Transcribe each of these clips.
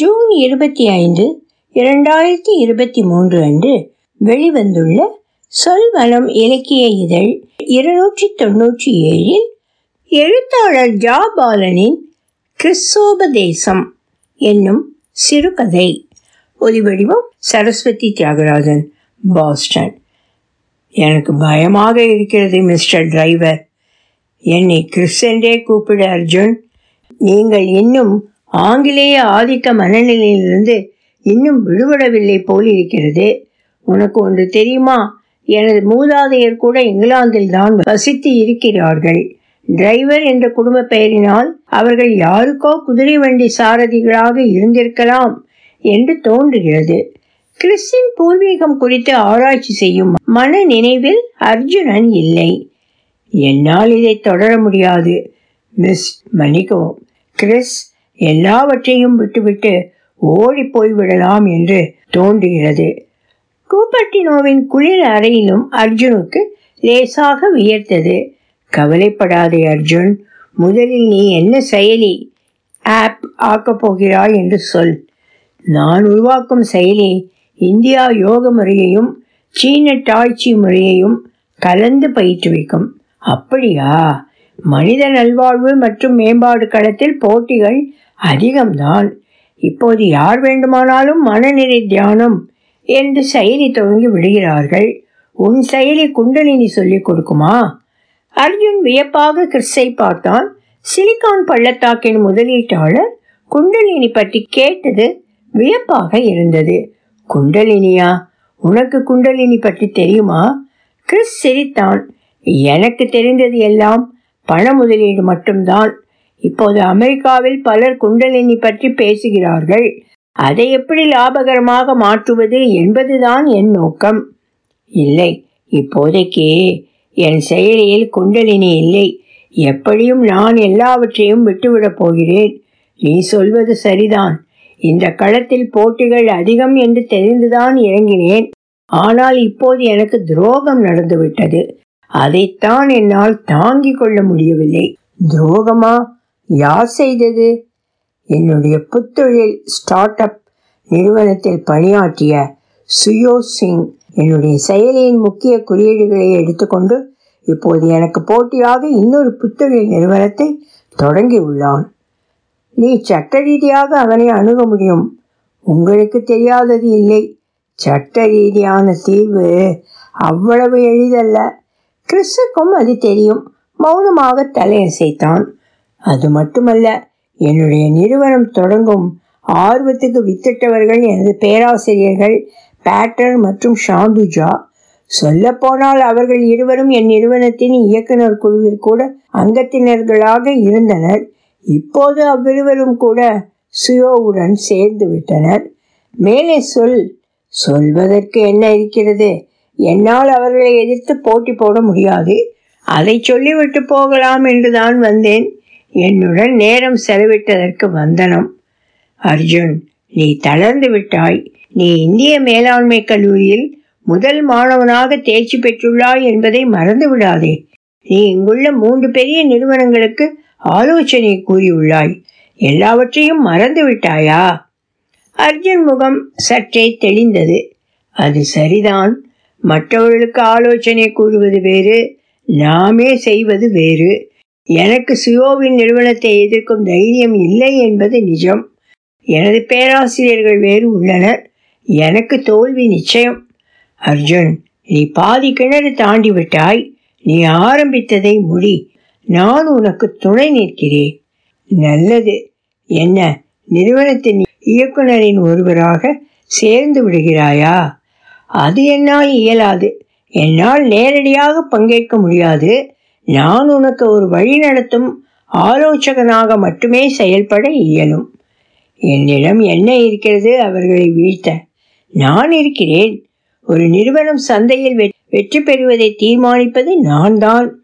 June இருபத்தி ஐந்து இரண்டாயிரத்தி இருபத்தி மூன்று அன்று வெளிவந்துள்ள சொல்வனம் இலக்கிய இதழ் இருநூற்றி தொன்னூற்றி ஏழில் எழுத்தாளர் ஜா பாலனின் கிறிஸ்தோபதேசம் என்னும் சிறுகதை. ஒலிவடிவம் சரஸ்வதி தியாகராஜன் பாஸ்டன். எனக்கு பயமாக இருக்கிறது மிஸ்டர் டிரைவர். என்னை கிறிஸ் என்றே கூப்பிட அர்ஜுன். நீங்கள் இன்னும் ஆங்கிலேய ஆதிக்க மனநிலையிலிருந்து இன்னும் விடுபடவில்லை போல் இருக்கிறது. உனக்கு ஒன்று தெரியுமா? எனது மூதாதையர் கூட இங்கிலாந்தில் தான் வசித்து இருக்கிறார்கள். டிரைவர் என்ற குடும்ப பெயரினால் அவர்கள் யாருக்கோ குதிரை வண்டி சாரதிகளாக இருந்திருக்கலாம் என்று தோன்றுகிறது. கிறிஸ்டின் பூர்வீகம் குறித்து ஆராய்ச்சி செய்யும் மன நினைவில் அர்ஜுனன் இல்லை. என்னால் இதை தொடர முடியாது. மிஸ் மன்னிக்கவும். கிறிஸ் எல்லாவற்றையும் விட்டுவிட்டு ஓடி போய்விடலாம் என்று தோன்றுகிறது. கூப்பர்டினோவின் குளிர் அறையிலும் அர்ஜுனுக்கு லேசாக வியர்த்தது. கவலைப்படாதே அர்ஜுன் முதலில் நீ என்ன செயலி ஆப் ஆக்கப் போகிறாய் என்று சொல். நான் உருவாக்கும் செயலி இந்தியா யோக முறையையும் சீன டாய்ச்சி முறையையும் கலந்து பயிற்றுவிக்கும். அப்படியா? மனித நல்வாழ்வு மற்றும் மேம்பாடு களத்தில் போட்டிகள் அதிகம்தான். இப்போது யார் வேண்டுமானாலும் மனநிலை தியானம் என்று செயலி துவங்கி விடுகிறார்கள். உன் செயலி குண்டலினி சொல்லிக் கொடுக்குமா? அர்ஜுன் வியப்பாக கிறிஸை பார்த்தான். சிலிகான் பள்ளத்தாக்கின் முதலீட்டாளர் குண்டலினி பற்றி கேட்டது வியப்பாக இருந்தது. குண்டலினியா உனக்கு குண்டலினி பற்றி தெரியுமா? கிறிஸ் சிரித்தான். எனக்கு தெரிந்தது எல்லாம் பண முதலீடு மட்டும்தான். இப்போது அமெரிக்காவில் பலர் குண்டலினி பற்றி பேசுகிறார்கள். அதை எப்படி லாபகரமாக மாற்றுவது என்பதுதான் என் நோக்கம். இல்லை இப்போதைக்கு என் செயலியில் குண்டலினி இல்லை. எப்படியும் நான் எல்லாவற்றையும் விட்டுவிடப் போகிறேன். நீ சொல்வது சரிதான். இந்த களத்தில் போட்டிகள் அதிகம் என்று தெரிந்துதான் இறங்கினேன். ஆனால் இப்போது எனக்கு துரோகம் நடந்துவிட்டது. அதைத்தான் என்னால் தாங்கிக் கொள்ள முடியவில்லை. துரோகமா? யார் செய்தது? என்னுடைய புத்தொழில் ஸ்டார்ட் அப் நிறுவனத்தில் பணியாற்றிய சுயோ சிங். என்னுடைய செயலியின் முக்கிய குறியீடுகளை எடுத்துக்கொண்டு இப்போது எனக்கு போட்டியாக இன்னொரு புத்தொழில் நிறுவனத்தை தொடங்கி உள்ளான். நீ சட்ட ரீதியாக அவனை அணுக முடியும். உங்களுக்கு தெரியாதது இல்லை. சட்ட ரீதியான தீர்வு அவ்வளவு எளிதல்ல. கிறிஸுக்கும் அது தெரியும். மௌனமாக தலையசைத்தான். அது மட்டுமல்ல என்னுடைய நிறுவனம் தொடங்கும் ஆர்வத்துக்கு வித்திட்டவர்கள் எனது பேராசிரியர்கள் பேட்டர் மற்றும் ஷாந்துஜா சொல்லப்போனால் அவர்கள் இருவரும் என் நிறுவனத்தின் இயக்குனர் குழுவில் கூட அங்கத்தினர்களாக இருந்தனர். இப்போது அவ்விருவரும் கூட சுயோவுடன் சேர்ந்து விட்டனர். மேலே சொல் சொல்வதற்கு என்ன இருக்கிறது? என்னால் அவர்களை எதிர்த்து போட்டி போட முடியாது. அதை சொல்லிவிட்டு போகலாம் என்றுதான் வந்தேன். என்னுடன் நேரம் செலவிட்டதற்கு வந்தனம். அர்ஜுன் நீ தளர்ந்து விட்டாய். நீ இந்திய மேலாண்மை கல்லூரியில் முதல் மாணவனாக தேர்ச்சி பெற்றுள்ளாய் என்பதை மறந்து விடாதே. நீ இங்குள்ள மூன்று பெரிய நிறுவனங்களுக்கு ஆலோசனை கூறியுள்ளாய். எல்லாவற்றையும் மறந்து விட்டாயா? அர்ஜுன் முகம் சற்றே தெளிந்தது. அது சரிதான். மற்றவர்களுக்கு ஆலோசனை கூறுவது வேறு நாமே செய்வது வேறு. எனக்கு சுயோவின் நிறுவனத்தை எதிர்க்கும் தைரியம் இல்லை என்பது நிஜம். எனது பேராசிரியர்கள் வேறு உள்ளனர். எனக்கு தோல்வி நிச்சயம். அர்ஜுன் நீ பாதி கிணறு தாண்டி விட்டாய். நீ ஆரம்பித்ததை முடி. நான் உனக்கு துணை நிற்கிறேன். நல்லது. என்ன நிறுவனத்தின் இயக்குனரின் ஒருவராக சேர்ந்து விடுகிறாயா? அது என்னால் இயலாது. என்னால் நேரடியாக பங்கேற்க முடியாது. நான் உனக்கு ஒரு வழி நடத்தும் ஆலோசகனாக மட்டுமே செயல்பட இயலும். என்னிடம் என்ன இருக்கிறது அவர்களை வீழ்த்த. நான் இருக்கிறேன். ஒரு நிறுவனம் சந்தையில் வெற்றி பெறுவதை தீர்மானிப்பது நான் தான்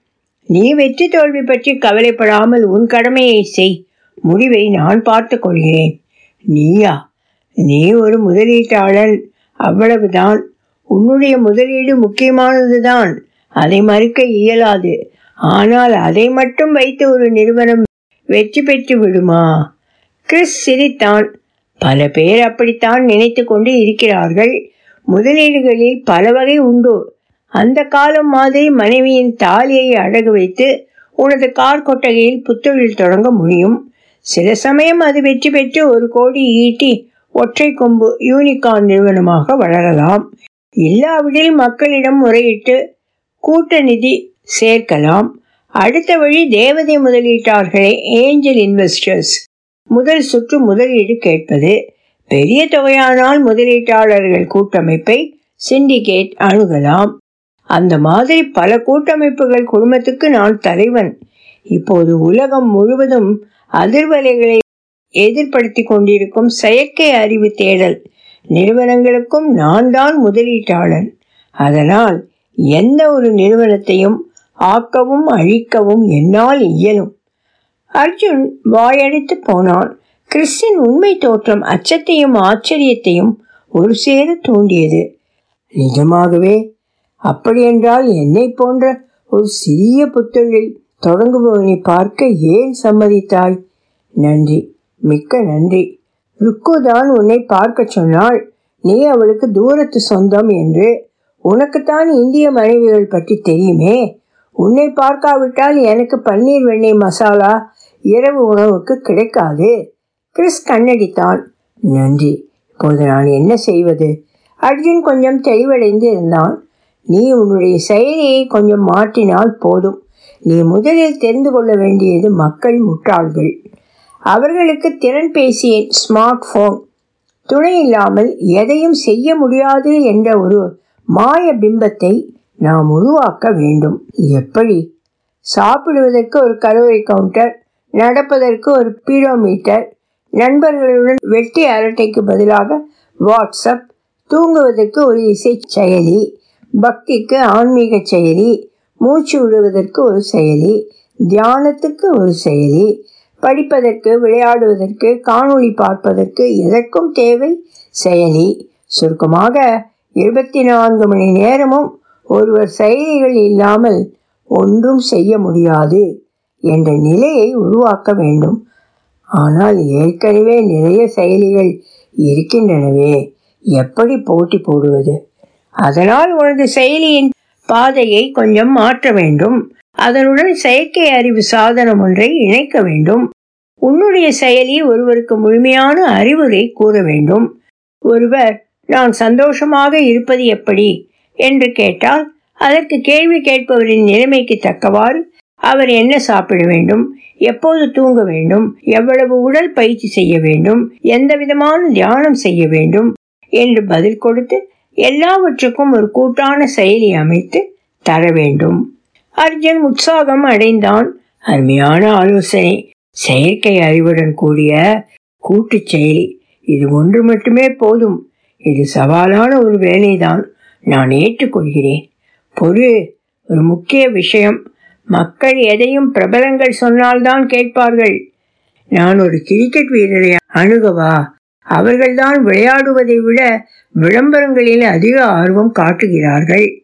நீ வெற்றி தோல்வி பற்றி கவலைப்படாமல் உன் கடமையை செய். முடிவை நான் பார்த்து கொள்கிறேன். நீயா? நீ ஒரு முதலீட்டாளன். அவ்வளவுதான். உன்னுடைய முதலீடு முக்கியமானதுதான். அதை மறுக்க இயலாது. ஆனால் அதை மட்டும் வைத்து ஒரு நிறுவனம் வெற்றி பெற்று விடுமா? கிறிஸ் சிரித்தான் பல பேர் அப்படித்தான் நினைத்து கொண்டு இருக்கிறார்கள். முதலீடுகளில் பல வகை உண்டு. அந்த காலம் மாதிரி மனைவியின் தாலியை அடகு வைத்து உனது கார் கொட்டகையில் புத்தொழில் தொடங்க முடியும். சில சமயம் அது வெற்றி பெற்று ஒரு கோடி ஈட்டி ஒற்றை கொம்பு யூனிகார்ன் நிறுவனமாக வளரலாம். இல்லாவிடில் மக்களிடம் முறையிட்டு கூட்ட நிதி சேர்க்கலாம். அடுத்த வழி தேவதை முதலீட்டாளர்களை ஏஞ்சல் இன்வெஸ்டர்ஸ் முதல் சுற்று முதலீடு கேட்பது. பெரிய தொகையானால் முதலீட்டாளர்கள் கூட்டமைப்பை சிண்டிகேட் அணுகலாம். அந்த மாதிரி பல கூட்டமைப்புகள் குடும்பத்துக்கு நான் தலைவன். இப்போது உலகம் முழுவதும் அதிர்வலைகளை எதிர்படுத்தி கொண்டிருக்கும் செயற்கை அறிவு தேடல். நிறுவனங்களுக்கும் நான் தான் முதலீட்டாளன். அதனால் எந்த ஒரு நிறுவனத்தையும் ஆக்கவும் அழிக்கவும் என்னால் இயலும். அர்ஜுன் வாயடித்து போனான். கிறிஸ்டின் உண்மை தோற்றம் அச்சத்தையும் ஆச்சரியத்தையும் ஒரு சேர தூண்டியது. நிஜமாகவே அப்படியென்றால் என்னை போன்ற ஒரு சிறிய புத்தொழில் தொடங்குபவனை பார்க்க ஏன் சம்மதித்தாய்? நன்றி மிக்க நன்றி. ருக்கு தான் உன்னை பார்க்க சொன்னாள். நீ அவளுக்கு தூரத்து சொந்தம் என்று. உனக்குத்தான் இந்திய மனைவிகள் பற்றி தெரியுமே. உன்னை பார்க்காவிட்டால் எனக்கு பன்னீர் வெண்ணெய் மசாலா இரவு உணவுக்கு கிடைக்காது. கிறிஸ் கண்ணடித்தான். நன்றி. இப்போது நான் என்ன செய்வது? அர்ஜுன் கொஞ்சம் தெளிவடைந்து இருந்தான். நீ உன்னுடைய செயலியை கொஞ்சம் மாற்றினால் போதும். நீ முதலில் தெரிந்து கொள்ள வேண்டியது மக்கள் முட்டாள்கள் அவர்களுக்கு திறன் பேசிய ஸ்மார்ட் ஃபோன் துணை இல்லாமல் எதையும் செய்ய முடியாது என்ற ஒரு மாய பிம்பத்தை நாம் உருவாக்க வேண்டும். எப்படி? சாப்பிடுவதற்கு ஒரு கலோரி கவுண்டர் நடப்பதற்கு ஒரு பீடோமீட்டர் நண்பர்களுடன் வெட்டி அரட்டைக்கு பதிலாக வாட்ஸ்அப் தூங்குவதற்கு ஒரு இசை செயலி பக்திக்கு ஆன்மீக செயலி மூச்சு விடுவதற்கு ஒரு செயலி தியானத்துக்கு ஒரு செயலி படிப்பதற்கு விளையாடுவதற்கு காணொளி பார்ப்பதற்கு எதற்கும் தேவை? செயலி. சுருக்கமாக இருபத்தி நான்கு மணி நேரமும் ஒருவர் செயலிகள் இல்லாமல் ஒன்றும் செய்ய முடியாது என்ற நிலையை உருவாக்க வேண்டும். ஆனால் ஏற்கனவே நிறைய செயலிகள் இருக்கின்றனவே எப்படி போட்டி போடுவது? அதனால் உனது செயலியின் பாதையை கொஞ்சம் மாற்ற வேண்டும். அதனுடன் செயற்கை அறிவு சாதனம் ஒன்றை இணைக்க வேண்டும். உன்னுடைய செயலி ஒருவருக்கு முழுமையான அறிவுரை கூற வேண்டும். ஒருவர் நான் சந்தோஷமாக இருப்பது எப்படி? என்று கேட்டால் அதற்கு கேள்வி கேட்பவரின் நிலைமைக்கு தக்கவாறு அவர் என்ன சாப்பிட வேண்டும் எப்போது தூங்க வேண்டும் எவ்வளவு உடல் பயிற்சி செய்ய வேண்டும் எந்த விதமான தியானம் செய்ய வேண்டும் என்று பதில் கொடுத்து எல்லாவற்றுக்கும் ஒரு கூட்டான செயலி அமைத்து தர வேண்டும். அர்ஜுன் உற்சாகம் அடைந்தான். அருமையான ஆலோசனை. செயற்கை அறிவுடன் கூடிய கூட்டு செயலி. இது ஒன்று மட்டுமே போதும். இது சவாலான ஒரு வேலைதான். நான் ஏற்றுக்கொள்கிறேன். பொறு ஒரு முக்கிய விஷயம். மக்கள் எதையும் பிரபலங்கள் சொன்னால்தான் கேட்பார்கள். நான் ஒரு கிரிக்கெட் வீரரை அணுகவா? அவர்கள்தான் விளையாடுவதை விட விளம்பரங்களில் அதிக ஆர்வம் காட்டுகிறார்கள்.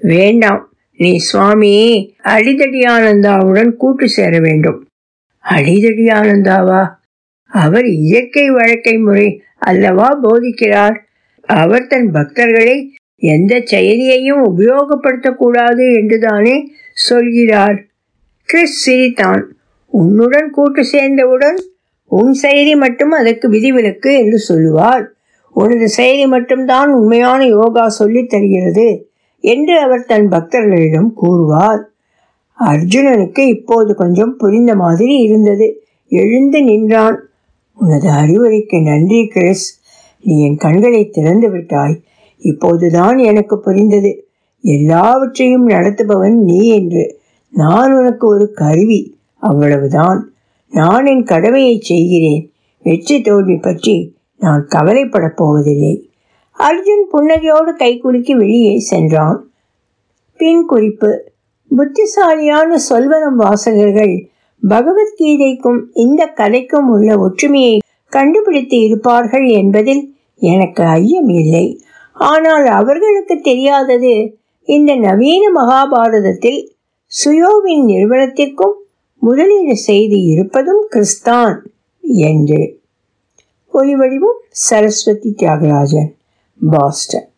வேண்டாம் நீ சுவாமி அடிதடி ஆனந்தாவுடன் கூட்டு சேர வேண்டும். அடிதடி ஆனந்தாவா? அவர் இயற்கை வழக்கை முறை அல்லவா போதிக்கிறார். அவர் தன் பக்தர்களை எந்த செயலியையும் உபயோகப்படுத்தக்கூடாது என்றுதானே சொல்கிறார். கிறிஸ் சிரித்தான் உன்னுடன் கூட்டு சேர்ந்தவுடன் உன் செயலி மட்டும் அதற்கு விதிவிலக்கு என்று சொல்லுவார் உனது செயலி மட்டும்தான் உண்மையான யோகா சொல்லித் தருகிறது என்று அவர் தன் பக்தர்களிடம் கூறுவார். அர்ஜுனனுக்கு இப்போது கொஞ்சம் புரிந்த மாதிரி இருந்தது. எழுந்து நின்றான். உனது அறிவுரைக்கு நன்றி கிறிஸ். நீ என் கண்களை திறந்து விட்டாய். இப்போதுதான் எனக்கு புரிந்தது. எல்லாவற்றையும் நடத்துபவன் நீ என்று. நான் உனக்கு ஒரு கருவி. அவ்வளவுதான். நான் என் கடமையை செய்கிறேன். வெற்றி தோல்வி பற்றி நான் கவலைப்படப் போவதில்லை. அர்ஜுன் புன்னகையோடு கைகுலுக்கி வெளியே சென்றான். பின் குறிப்பு. புத்திசாலியான சொல்வனம் வாசகர்கள் பகவத்கீதைக்கும் இந்த கதைக்கும் உள்ள ஒற்றுமையை கண்டுபிடித்து இருப்பார்கள் என்பதில் எனக்கு ஐயம் இல்லை ஆனால் அவர்களுக்கு தெரியாதது இந்த நவீன மகாபாரதத்தில் சுயோவின் நிறுவனத்திற்கும் முதலீடு செய்து இருப்பதும் கிறிஸ்தான் என்று. ஒலி வடிவம் சரஸ்வதி தியாகராஜன் பாஸ்டன்.